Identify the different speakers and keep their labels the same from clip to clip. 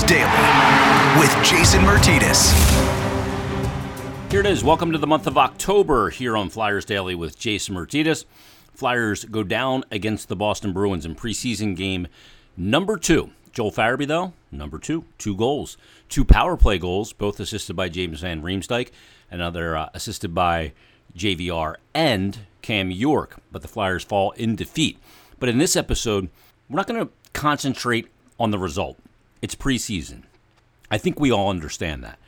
Speaker 1: Daily with Jason Myrtetus.
Speaker 2: Here it is. Welcome to the month of October here on Flyers Daily with Jason Myrtetus. Flyers go down against the Boston Bruins in preseason game number two. Joel Farabee, though, number two, two goals, two power play goals, both assisted by James Van Riemsdyk, another uh, assisted by JVR and Cam York. But the Flyers fall in defeat. But in this episode, we're not going to concentrate on the result. It's preseason. I think we all understand that.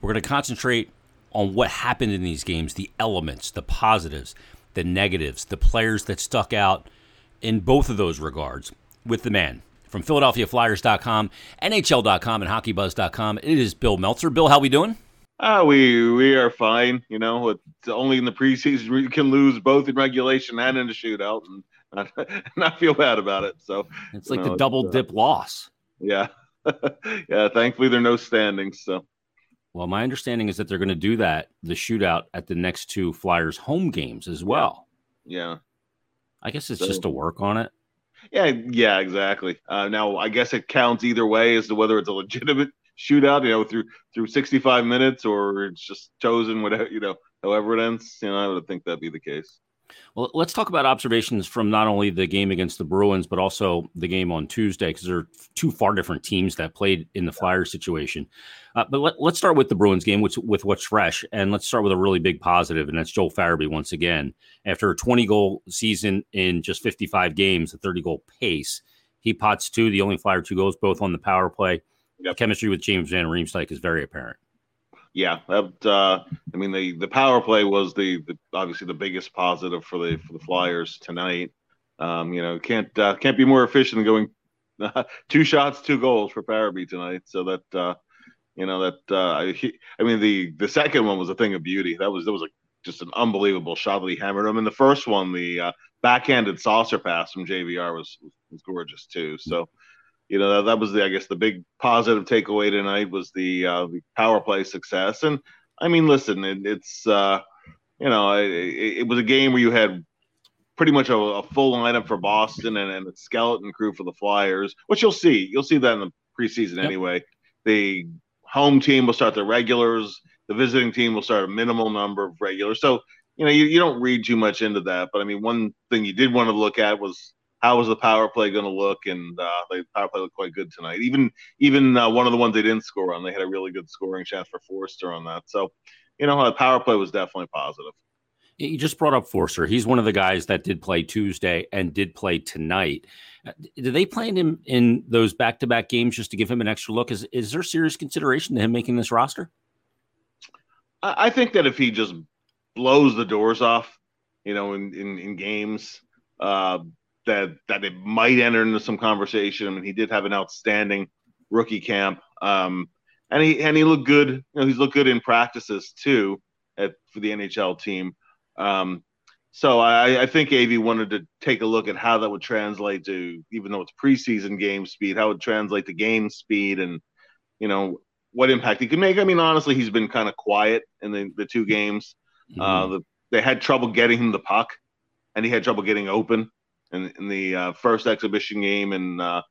Speaker 2: We're going to concentrate on what happened in these games, the elements, the positives, the negatives, the players that stuck out in both of those regards with the man. From PhiladelphiaFlyers.com, NHL.com, and HockeyBuzz.com, it is Bill Meltzer. Bill, how we doing?
Speaker 3: Uh, we we are fine. You know, it's only in the preseason we can lose both in regulation and in the shootout, and not, not feel bad about it. So
Speaker 2: it's like know, the double uh, dip loss.
Speaker 3: Yeah, yeah. Thankfully, there are no standings. So,
Speaker 2: well, my understanding is that they're going to do that the shootout at the next two Flyers home games as well.
Speaker 3: Yeah,
Speaker 2: I guess it's so, just to work on it.
Speaker 3: Yeah, yeah, exactly. Uh, now, I guess it counts either way as to whether it's a legitimate shootout, you know, through through 65 minutes, or it's just chosen whatever, you know, however it ends. You know, I would think that'd be the case.
Speaker 2: Well, let's talk about observations from not only the game against the Bruins, but also the game on Tuesday, because there are two far different teams that played in the Flyers situation. Uh, but let, us start with the Bruins game, which with what's fresh, and let's start with a really big positive, and that's Joel Farabee once again. After a 20 goal season in just 55 games, a 30 goal pace, he pots two, the only Flyer two goals, both on the power play. Yep. chemistry with James Van Riemsdyk is very apparent
Speaker 3: yeah, that, uh, I mean the the power play was the, the, obviously the biggest positive for the for the Flyers tonight. Um, you know, can't uh, can't be more efficient than going uh, two shots, two goals for Farabee tonight. So that uh, you know that uh, he, I mean the the second one was a thing of beauty. That was that was a, just an unbelievable shot that he hammered him. And the first one, the uh, backhanded saucer pass from JVR was was gorgeous too. So you know that, that was the I guess the big positive takeaway tonight was the uh, the power play success. And I mean, listen, it, it's uh, you know it, it, was a game where you had pretty much a, a full lineup for Boston and, and a skeleton crew for the Flyers, which you'll see. You'll see that in the preseason yep. anyway. The home team will start the regulars. The visiting team will start a minimal number of regulars. So you know you, you don't read too much into that. But I mean, one thing you did want to look at was how was the power play going to look? And uh, the power play looked quite good tonight. Even even uh, one of the ones they didn't score on, they had a really good scoring chance for Foerster on that. So, you know, the power play was definitely positive.
Speaker 2: You just brought up Foerster. He's one of the guys that did play Tuesday and did play tonight. Uh, do they plan him in those back-to-back games just to give him an extra look? Is is there serious consideration to him making this roster?
Speaker 3: I think that if he just blows the doors off, you know, in in, in games, uh, that that it might enter into some conversation. I mean, he did have an outstanding rookie camp, um, and he and he looked good. You know, he's looked good in practices too at for the NHL team. Um, so I, I think AV wanted to take a look at how that would translate to, even though it's preseason game speed, how it would translate to game speed, and you know what impact he could make. I mean, honestly, he's been kind of quiet in the, the two games. Mm-hmm. Uh, the, they had trouble getting him the puck, and he had trouble getting open in, in the uh, first exhibition game. And, uh,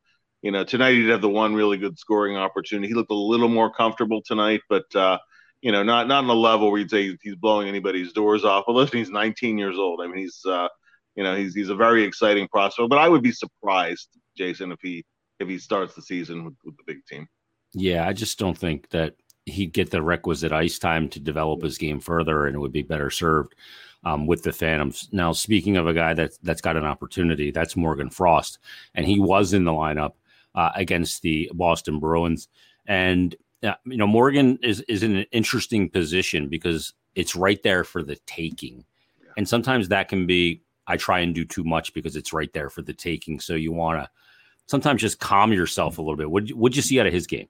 Speaker 3: you know, tonight he did have the one really good scoring opportunity. He looked a little more comfortable tonight, but, uh, you know, not not on a level where you'd say he's blowing anybody's doors off. But listen, he's 19 years old. I mean, he's, uh, you know, he's he's a very exciting prospect. But I would be surprised, Jason, if he if he starts the season with, with the big team.
Speaker 2: Yeah, I just don't think that he'd get the requisite ice time to develop his game further, and it would be better served um, with the Phantoms. Now, speaking of a guy that that's got an opportunity, that's Morgan Frost, and he was in the lineup uh, against the Boston Bruins. And uh, you know, Morgan is is in an interesting position because it's right there for the taking, and sometimes that can be. I try and do too much because it's right there for the taking. So you want to sometimes just calm yourself a little bit. What would you see out of his game?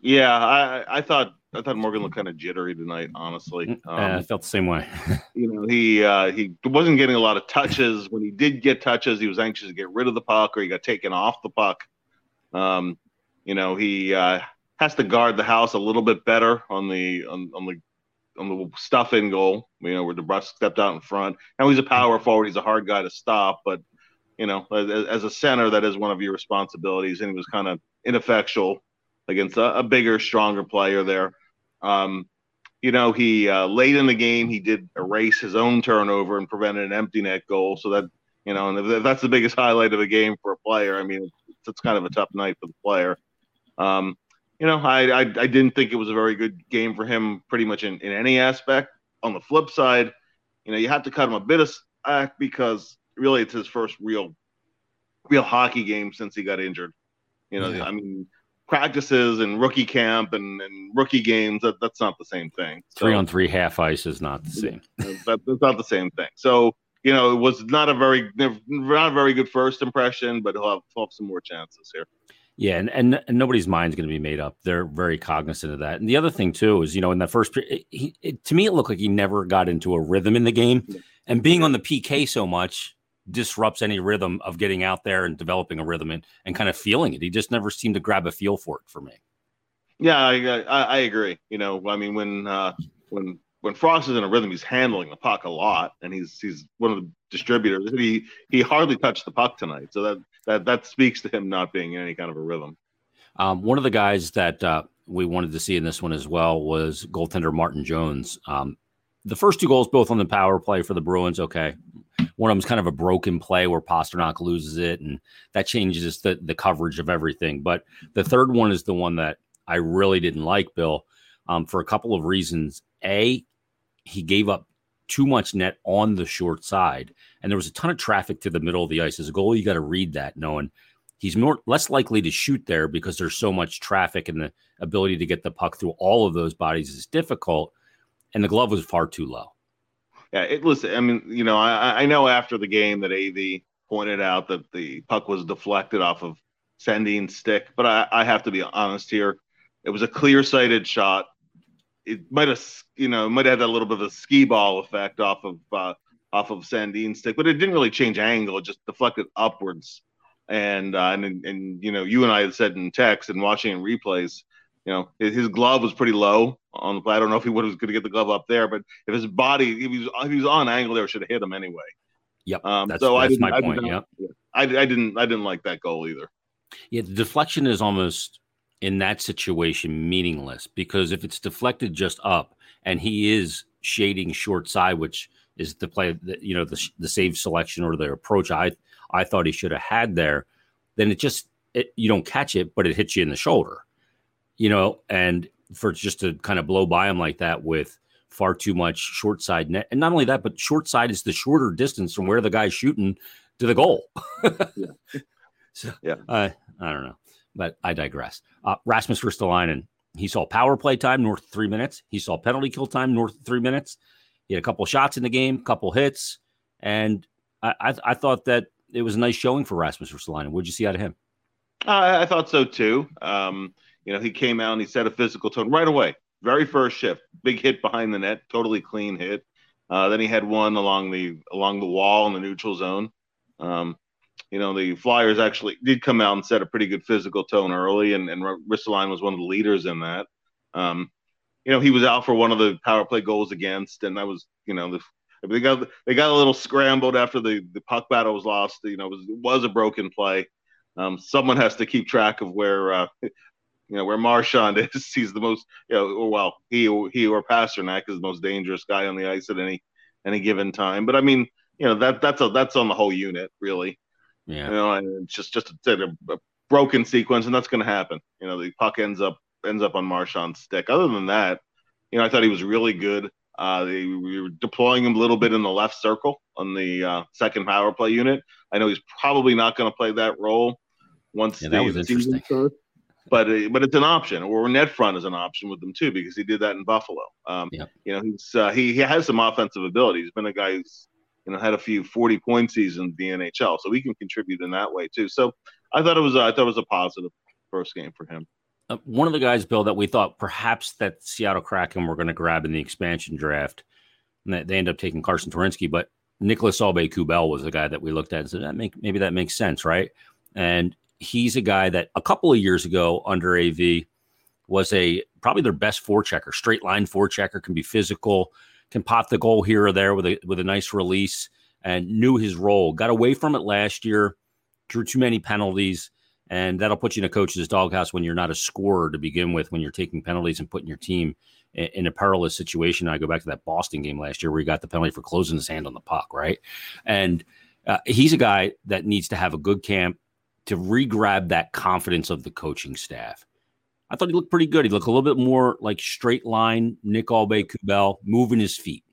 Speaker 3: Yeah, I, I thought I thought Morgan looked kind of jittery tonight. Honestly,
Speaker 2: mm, um, I felt the same way.
Speaker 3: you know, he uh, he wasn't getting a lot of touches. When he did get touches, he was anxious to get rid of the puck, or he got taken off the puck. Um, you know, he uh, has to guard the house a little bit better on the on, on the on the stuff in goal. You know, where DeBrusk stepped out in front. Now he's a power forward. He's a hard guy to stop, but you know, as, as a center, that is one of your responsibilities, and he was kind of ineffectual against a, a bigger, stronger player there. Um, you know, he uh, late in the game he did erase his own turnover and prevented an empty net goal. So that you know, and if that's the biggest highlight of the game for a player, I mean, it's, it's kind of a tough night for the player. Um, you know, I, I, I didn't think it was a very good game for him, pretty much in, in any aspect. On the flip side, you know, you have to cut him a bit of slack because really it's his first real real hockey game since he got injured. You know, yeah. I mean, practices and rookie camp and, and rookie games that, that's not the same thing.
Speaker 2: So, three on three half ice is not the same.
Speaker 3: that, that's not the same thing. So you know, it was not a very not a very good first impression, but he'll have, he'll have some more chances here.
Speaker 2: Yeah, and, and, and nobody's mind's going to be made up. They're very cognizant of that. And the other thing too is, you know, in that first, he, it, to me, it looked like he never got into a rhythm in the game, and being on the PK so much disrupts any rhythm of getting out there and developing a rhythm and, and kind of feeling it. He just never seemed to grab a feel for it for me.
Speaker 3: Yeah, I, I, I agree. You know, I mean, when uh, when when Frost is in a rhythm, he's handling the puck a lot, and he's he's one of the distributors. He he hardly touched the puck tonight, so that that that speaks to him not being in any kind of a rhythm.
Speaker 2: Um, one of the guys that uh, we wanted to see in this one as well was goaltender Martin Jones. Um, the first two goals, both on the power play for the Bruins, okay. One of them's kind of a broken play where Pastrnak loses it, and that changes the the coverage of everything. But the third one is the one that I really didn't like, Bill, um, for a couple of reasons. A, he gave up too much net on the short side, and there was a ton of traffic to the middle of the ice. As a goalie, you got to read that, knowing he's more less likely to shoot there because there's so much traffic, and the ability to get the puck through all of those bodies is difficult. And the glove was far too low.
Speaker 3: Yeah, it was. I mean, you know, I, I know after the game that AV pointed out that the puck was deflected off of Sandin's stick, but I, I have to be honest here. It was a clear sighted shot it might have you know might have had a little bit of a skee ball effect off of uh, off of Sandin's stick, but it didn't really change angle. It just deflected upwards. And uh, and and you know you and I had said in text and watching in replays, you know his, his glove was pretty low on the play. I don't know if he would was going to get the glove up there, but if his body if he was if he was on angle there, should have hit him anyway.
Speaker 2: Yep. Um, that's, so that's my point. Yep.
Speaker 3: I, I didn't I didn't like that goal either.
Speaker 2: Yeah, the deflection is almost in that situation meaningless because if it's deflected just up and he is shading short side, which is the play that you know the the save selection or the approach I I thought he should have had there, then it just it, you don't catch it, but it hits you in the shoulder, you know, and for just to kind of blow by him like that with far too much short side net, and not only that, but short side is the shorter distance from where the guy's shooting to the goal. yeah. So, yeah, I I don't know but I digress. Uh, Rasmus Ristolainen, he saw power play time north of three minutes. He saw penalty kill time north of three minutes. He had a couple shots in the game, couple hits, and I, I, I thought that it was a nice showing for Rasmus Ristolainen. What'd you see out of him?
Speaker 3: Uh, I thought so too. Um, you know, he came out and he set a physical tone right away. Very first shift, big hit behind the net, totally clean hit. Uh, then he had one along the along the wall in the neutral zone. Um, you know, the Flyers actually did come out and set a pretty good physical tone early, and, and Ristolainen was one of the leaders in that. Um, you know, he was out for one of the power play goals against, and that was, you know, the, they got they got a little scrambled after the, the puck battle was lost. You know, it was, it was a broken play. Um, someone has to keep track of where, uh, you know, where Marchand is. He's the most, you know, or well, he he or Pastrnak is the most dangerous guy on the ice at any any given time. But I mean, you know, that that's a that's on the whole unit really.
Speaker 2: Yeah.
Speaker 3: You know, and it's just just a, a broken sequence, and that's going to happen. You know, the puck ends up ends up on Marchand's stick. Other than that, you know, I thought he was really good. Uh, they, we were deploying him a little bit in the left circle on the uh, second power play unit. I know he's probably not going to play that role once
Speaker 2: yeah, was interesting.
Speaker 3: Starts, but uh, but it's an option, or net front is an option with them too because he did that in Buffalo. Um,
Speaker 2: yeah.
Speaker 3: You know, he's uh, he he has some offensive ability. He's been a guy who's you know had a few 40 point seasons in the NHL, so he can contribute in that way too. So I thought it was I thought it was a positive first game for him.
Speaker 2: Uh, one of the guys, Bill, that we thought perhaps that Seattle Kraken were going to grab in the expansion draft, and they, they end up taking Carson Twarynski, but Nicolas Aube-Kubel was the guy that we looked at and said that make maybe that makes sense, right? And he's a guy that a couple of years ago under AV was a probably their best forechecker, straight line forechecker, can be physical, can pop the goal here or there with a with a nice release and knew his role. Got away from it last year, drew too many penalties, and that'll put you in a coach's doghouse when you're not a scorer to begin with, when you're taking penalties and putting your team in, in a perilous situation. I go back to that Boston game last year where he got the penalty for closing his hand on the puck, right? And uh, he's a guy that needs to have a good camp to re-grab that confidence of the coaching staff. I thought he looked pretty good. He looked a little bit more like straight line Nick Aube-Kubel, moving his feet.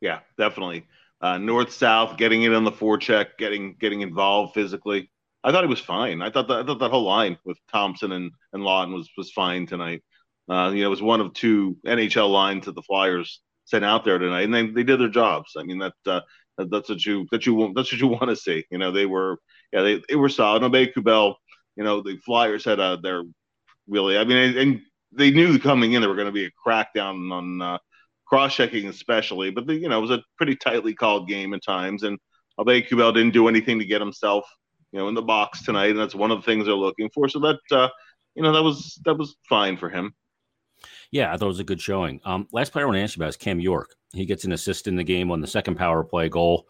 Speaker 3: Yeah, definitely. Uh, north south, getting it on the forecheck, getting getting involved physically. I thought he was fine. I thought that I thought that whole line with Thompson and and Laughton was was fine tonight. Uh, you know, it was one of two NHL lines that the Flyers sent out there tonight, and they, they did their jobs. I mean, that uh, that's what you that you want that's what you want to see. You know, they were yeah they, they were solid. Aube-Kubel, you know, the Flyers had uh, their really. I mean, and they knew coming in there were going to be a crackdown on uh, cross checking, especially. But the, you know, it was a pretty tightly called game at times, and Aube-Kubel didn't do anything to get himself you know in the box tonight, and that's one of the things they're looking for. So that uh, you know that was that was fine for him.
Speaker 2: Yeah, I thought it was a good showing. Um, last player I want to ask you about is Cam York. He gets an assist in the game on the second power play goal.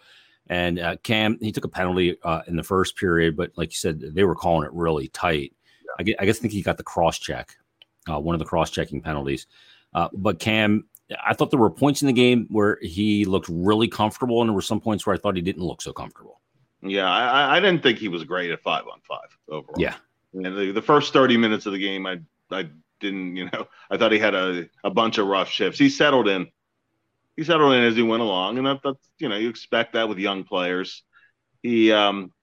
Speaker 2: And uh, Cam, he took a penalty uh, in the first period, but like you said, they were calling it really tight. Yeah. I, guess, I guess think he got the cross check, uh, one of the cross checking penalties. Uh, but Cam, I thought there were points in the game where he looked really comfortable, and there were some points where I thought he didn't look so comfortable.
Speaker 3: Yeah, I, I didn't think he was great at five on five overall.
Speaker 2: Yeah,
Speaker 3: and the, the first thirty minutes of the game, I I didn't, you know, I thought he had a, a bunch of rough shifts. He settled in. He settled in as he went along, and that, that's you know you expect that with young players. He, um,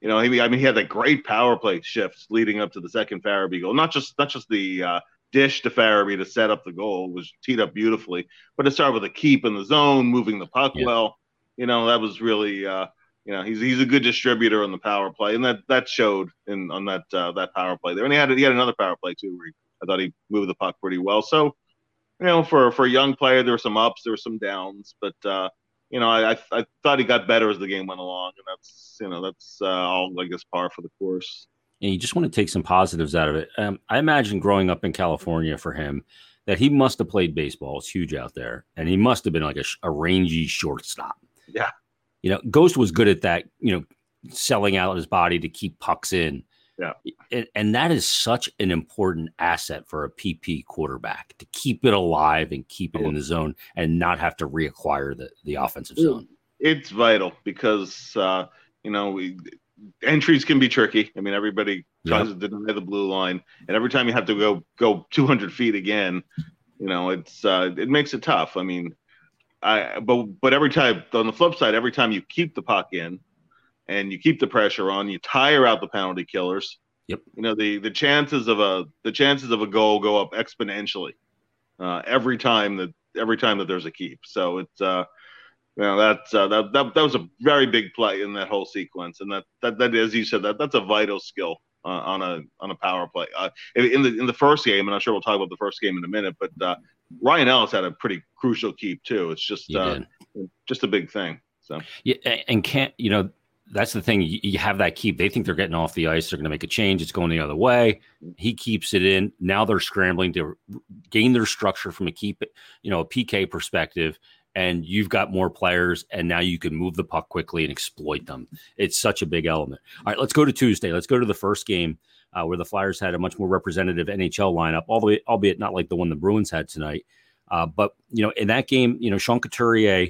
Speaker 3: you know, he, I mean, he had that great power play shifts leading up to the second Farabee goal. Not just not just the uh, dish to Farabee to set up the goal was teed up beautifully, but it started with a keep in the zone, moving the puck yeah. well. You know, that was really, uh, you know, he's he's a good distributor on the power play, and that that showed in on that uh, that power play there. And he had he had another power play too, where he I thought he moved the puck pretty well. So, you know, for for a young player, there were some ups, there were some downs, but uh, you know, I, I, I thought he got better as the game went along, and that's you know that's uh, all I guess par for the course.
Speaker 2: And you just want to take some positives out of it. Um, I imagine growing up in California for him that he must have played baseball. It's huge out there, and he must have been like a, a rangy shortstop.
Speaker 3: Yeah,
Speaker 2: you know, Ghost was good at that. You know, selling out his body to keep pucks in.
Speaker 3: Yeah.
Speaker 2: And, and, that is such an important asset for a PP quarterback to keep it alive and keep it in the zone and not have to reacquire the, the offensive zone.
Speaker 3: It's vital because, uh, you know, we, entries can be tricky. I mean, everybody tries yep. to deny the blue line, and every time you have to go go 200 feet again, you know, it's uh, it makes it tough. I mean, I but but every time on the flip side, every time you keep the puck in, and you keep the pressure on, you tire out the penalty killers.
Speaker 2: Yep.
Speaker 3: You know the the chances of a the chances of a goal go up exponentially uh, every time that every time that there's a keep. So it's uh, you know that's uh, that, that that was a very big play in that whole sequence, and that that that as you said that that's a vital skill uh, on a on a power play. Uh, in the in the first game, and I'm sure we'll talk about the first game in a minute, but uh, Ryan Ellis had a pretty crucial keep too. It's just uh, just a big thing. So
Speaker 2: yeah, and can't you know that's the thing. You, have that keep. They think they're getting off the ice. They're going to make a change. It's going the other way. He keeps it in. Now they're scrambling to gain their structure from a keep, you know, a PK perspective. And you've got more players, and now you can move the puck quickly and exploit them. It's such a big element. All right, let's go to Tuesday. Let's go to the first game uh, where the Flyers had a much more representative NHL lineup, way, albeit not like the one the Bruins had tonight. Uh, but you know, in that game, you know, Sean Couturier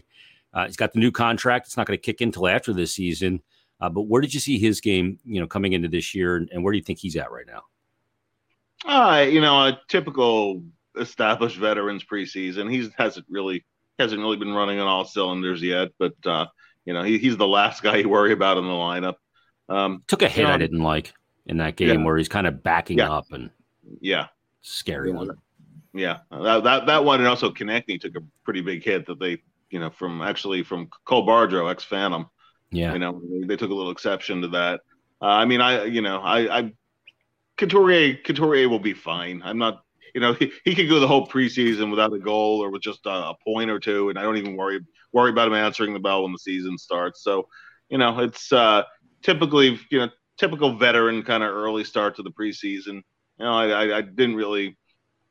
Speaker 2: uh, he's got the new contract. It's not going to kick in until after this season. Uh, but where did you see his game, you know, coming into this year, and, and where do you think he's at right now?
Speaker 3: Uh, you know, a typical established veterans preseason. He hasn't really hasn't really been running on all cylinders yet, but uh, you know, he, he's the last guy you worry about in the lineup. Um,
Speaker 2: Took a hit you know, I didn't like in that game yeah. where he's kind of backing
Speaker 3: yeah.
Speaker 2: up and
Speaker 3: yeah,
Speaker 2: scary
Speaker 3: yeah.
Speaker 2: one.
Speaker 3: Yeah, that, that that one and also Konecny took a pretty big hit that they you know, from actually from Cole Bardreau, ex Phantom.
Speaker 2: Yeah.
Speaker 3: You know, they, they, took a little exception to that. Uh, I mean, I, you know, I, I, Couturier, Couturier will be fine. I'm not, you know, he, he could go the whole preseason without a goal or with just a, a point or two, and I don't even worry worry about him answering the bell when the season starts. So, you know, it's uh, typically, you know, typical veteran kind of early start to the preseason. You know, I, I, I didn't really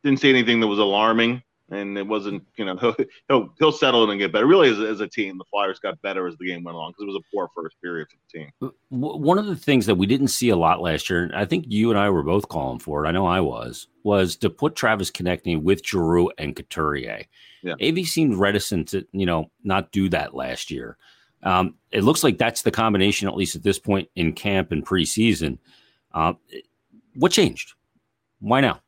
Speaker 3: didn't see anything that was alarming. And it wasn't you know he'll he'll, he'll settle in and get better. Really, as, as a team, the Flyers got better as the game went along because it was a poor first period for the team.
Speaker 2: One of the things that we didn't see a lot last year, and I think you and I were both calling for it. I know I was, was to put Travis Konecny with Giroux and Couturier. Yeah. AV seemed reticent to you know not do that last year. Um, it looks like that's the combination, at least at this point in camp and preseason. Uh, what changed? Why now?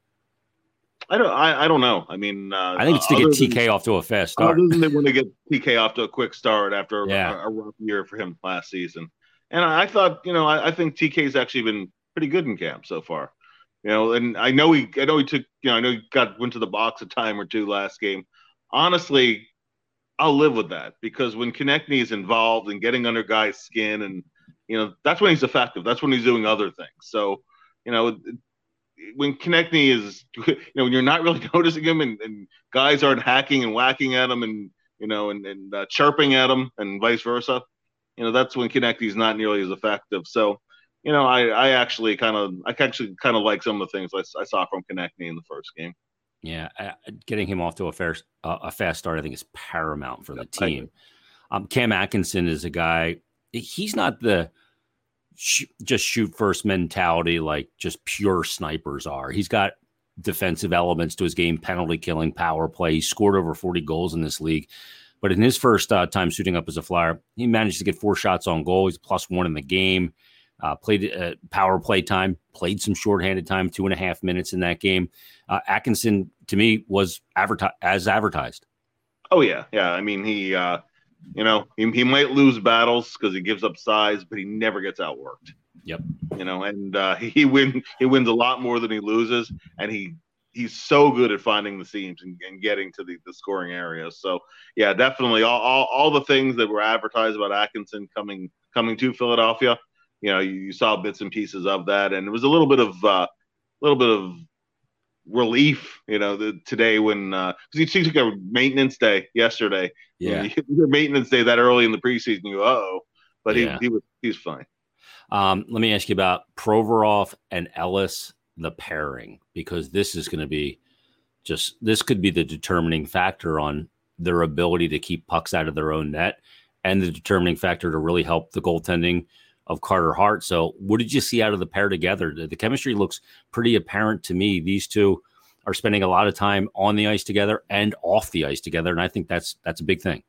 Speaker 3: I don't. I, I don't know. I mean, uh,
Speaker 2: I think it's to get TK than, off to a fast start.
Speaker 3: Other than they want to get TK off to a quick start after yeah. a, a, rough year for him last season, and I, I thought, you know, I, I think TK's actually been pretty good in camp so far. You know, and I know he, I know he took, you know, I know he got went to the box a time or two last game. Honestly, I'll live with that because when Konecny is involved and getting under guys' skin, and you know, that's when he's effective. That's when he's doing other things. So, you know, when Konecny is, you know, when you're not really noticing him and, and guys aren't hacking and whacking at him and, you know, and, and uh, chirping at him and vice versa, you know, that's when is not nearly as effective. So, you know, I, I actually kind of, I actually kind of like some of the things I, I saw from Konecny in the first game.
Speaker 2: Yeah, uh, getting him off to a fair, uh, a fast start, I think, is paramount for the team. Um, Cam Atkinson is a guy. He's not the sh- just shoot first mentality like just pure snipers are. He's got defensive elements to his game, penalty killing, power play. He scored over 40 goals in this league. But in his first uh, time shooting up as a flyer, he managed to get four shots on goal. He's plus one in the game. Uh, played uh, power play time, played some shorthanded time, two and a half minutes in that game. Uh, Atkinson, to me, was advertised as advertised.
Speaker 3: Oh yeah, yeah. I mean, he uh, you know, he, he might lose battles because he gives up size, but he never gets outworked.
Speaker 2: Yep.
Speaker 3: You know, and uh, he win he wins a lot more than he loses, and he he's so good at finding the seams and, and getting to the, the scoring areas. So yeah, definitely all, all, all the things that were advertised about Atkinson coming coming to Philadelphia. You know, you, you saw bits and pieces of that, and it was a little bit of a uh, little bit of relief, you know, the, today when uh, because uh, he took a maintenance day yesterday.
Speaker 2: Yeah,
Speaker 3: you your maintenance day that early in the preseason, you go, oh, but yeah. he he was he's fine.
Speaker 2: Um, let me ask you about Provorov and Ellis, the pairing, because this is going to be just this could be the determining factor on their ability to keep pucks out of their own net and the determining factor to really help the goaltending of Carter Hart. So, what did you see out of the pair together? The, the, chemistry looks pretty apparent to me. These two are spending a lot of time on the ice together and off the ice together, and I think that's that's a big thing.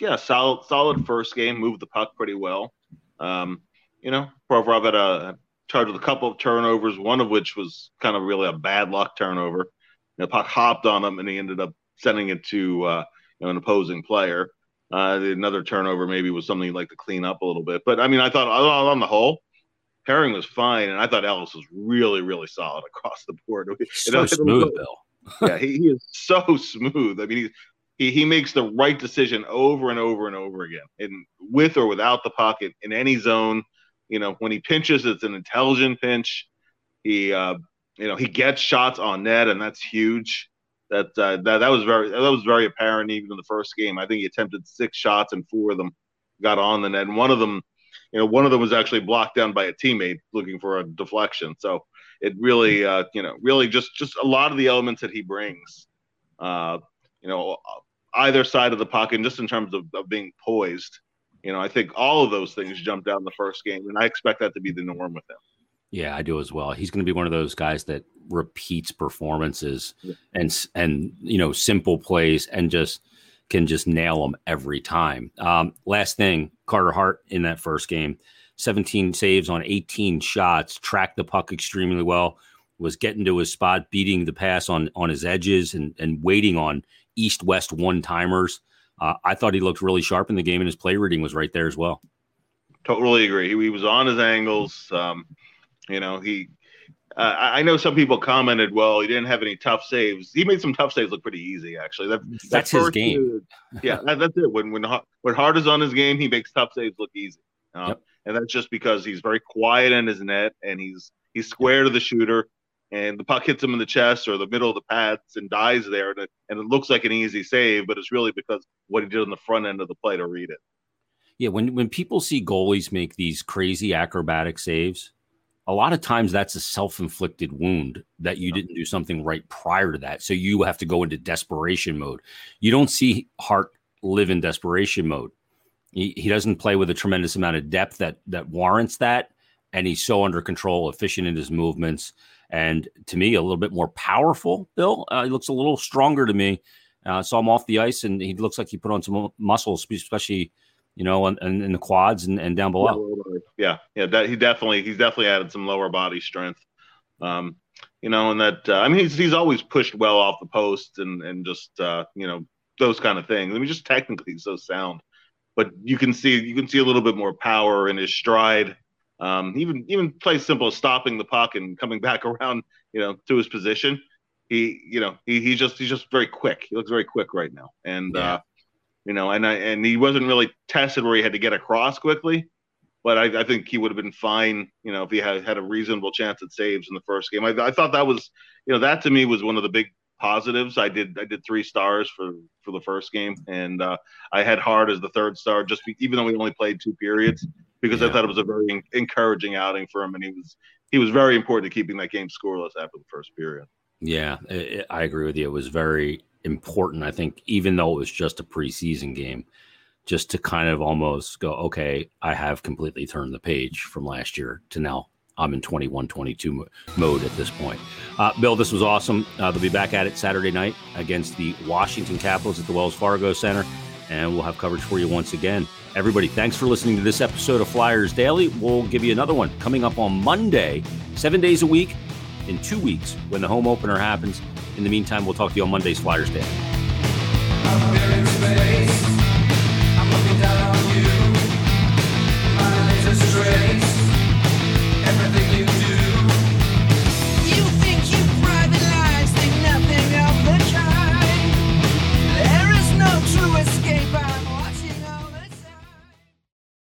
Speaker 3: Yeah, solid solid first game, moved the puck pretty well. Um, you know, Provorov had a charge with a couple of turnovers, one of which was kind of really a bad luck turnover. The puck hopped on him, and he ended up sending it to uh, you know, an opposing player. Uh, another turnover maybe was something you'd like to clean up a little bit. But I mean, I thought on the whole, Herring was fine, and I thought Ellis was really, really solid across the board.
Speaker 2: So smooth,
Speaker 3: Bill. yeah, he, he, is so smooth. I mean, he he makes the right decision over and over and over again, and with or without the pocket in any zone. You know, when he pinches, it's an intelligent pinch. He, uh, you know, he gets shots on net, and that's huge that uh, that that was very that was very apparent even in the first game. I think he attempted six shots and four of them got on the net, and one of them, you know, one of them was actually blocked down by a teammate looking for a deflection. So it really, uh, you know, really just just a lot of the elements that he brings, uh, you know, either side of the pocket, and just in terms of, of being poised. You know, I think all of those things jumped out in the first game, and I expect that to be the norm with him.
Speaker 2: Yeah, I do as well. He's going to be one of those guys that repeats performances yeah. and and you know simple plays and just can just nail them every time. Um, last thing, Carter Hart in that first game, 17 saves on 18 shots, tracked the puck extremely well, was getting to his spot, beating the pass on on his edges and and waiting on east west one timers. Uh, I thought he looked really sharp in the game, and his play reading was right there as well.
Speaker 3: Totally agree. He was on his angles. Um, you know, he. Uh, I know some people commented, "Well, he didn't have any tough saves. He made some tough saves look pretty easy, actually." That,
Speaker 2: that's his game.
Speaker 3: yeah, that, that's it. When when when Hart is on his game, he makes tough saves look easy, uh, yep. and that's just because he's very quiet in his net and he's he's square to the shooter, and the puck hits him in the chest or the middle of the pads and dies there, and it, and it looks like an easy save, but it's really because what he did on the front end of the play to read it.
Speaker 2: Yeah, when when people see goalies make these crazy acrobatic saves, a lot of times that's a self-inflicted wound that you didn't do something right prior to that. So you have to go into desperation mode. You don't see Hart live in desperation mode. He, he doesn't play with a tremendous amount of depth that that warrants that, and he's so under control, efficient in his movements, and to me a little bit more powerful. Bill, uh, he looks a little stronger to me. Uh, saw him off the ice, and he looks like he put on some muscles, especially you know, in, in the quads and, and down below.
Speaker 3: Yeah, yeah, that, he definitely he's definitely added some lower body strength. Um, you know, and that uh, I mean he's he's always pushed well off the post and and just uh, you know those kind of things. I mean, just technically he's so sound, but you can see you can see a little bit more power in his stride. Um, even even play simple as stopping the puck and coming back around, you know, to his position. He, you know, he, he's just he's just very quick. He looks very quick right now, and yeah. uh, you know, and I, and he wasn't really tested where he had to get across quickly. But I, I think he would have been fine, you know, if he had had a reasonable chance at saves in the first game. I, I thought that was, you know, that to me was one of the big positives. I did I did three stars for for the first game, and uh, I had Hart as the third star, just be, even though we only played two periods, because yeah. I thought it was a very encouraging outing for him, and he was he was very important to keeping that game scoreless after the first period.
Speaker 2: Yeah, it, I agree with you. It was very important. I think even though it was just a preseason game, just to kind of almost go, okay, I have completely turned the page from last year to now. I'm in 21 22 mode at this point. Uh, Bill, this was awesome. Uh, they'll be back at it Saturday night against the Washington Capitals at the Wells Fargo Center, and we'll have coverage for you once again. Everybody, thanks for listening to this episode of Flyers Daily. We'll give you another one coming up on Monday, seven days a week, in two weeks when the home opener happens. In the meantime, we'll talk to you on Monday's Flyers Day.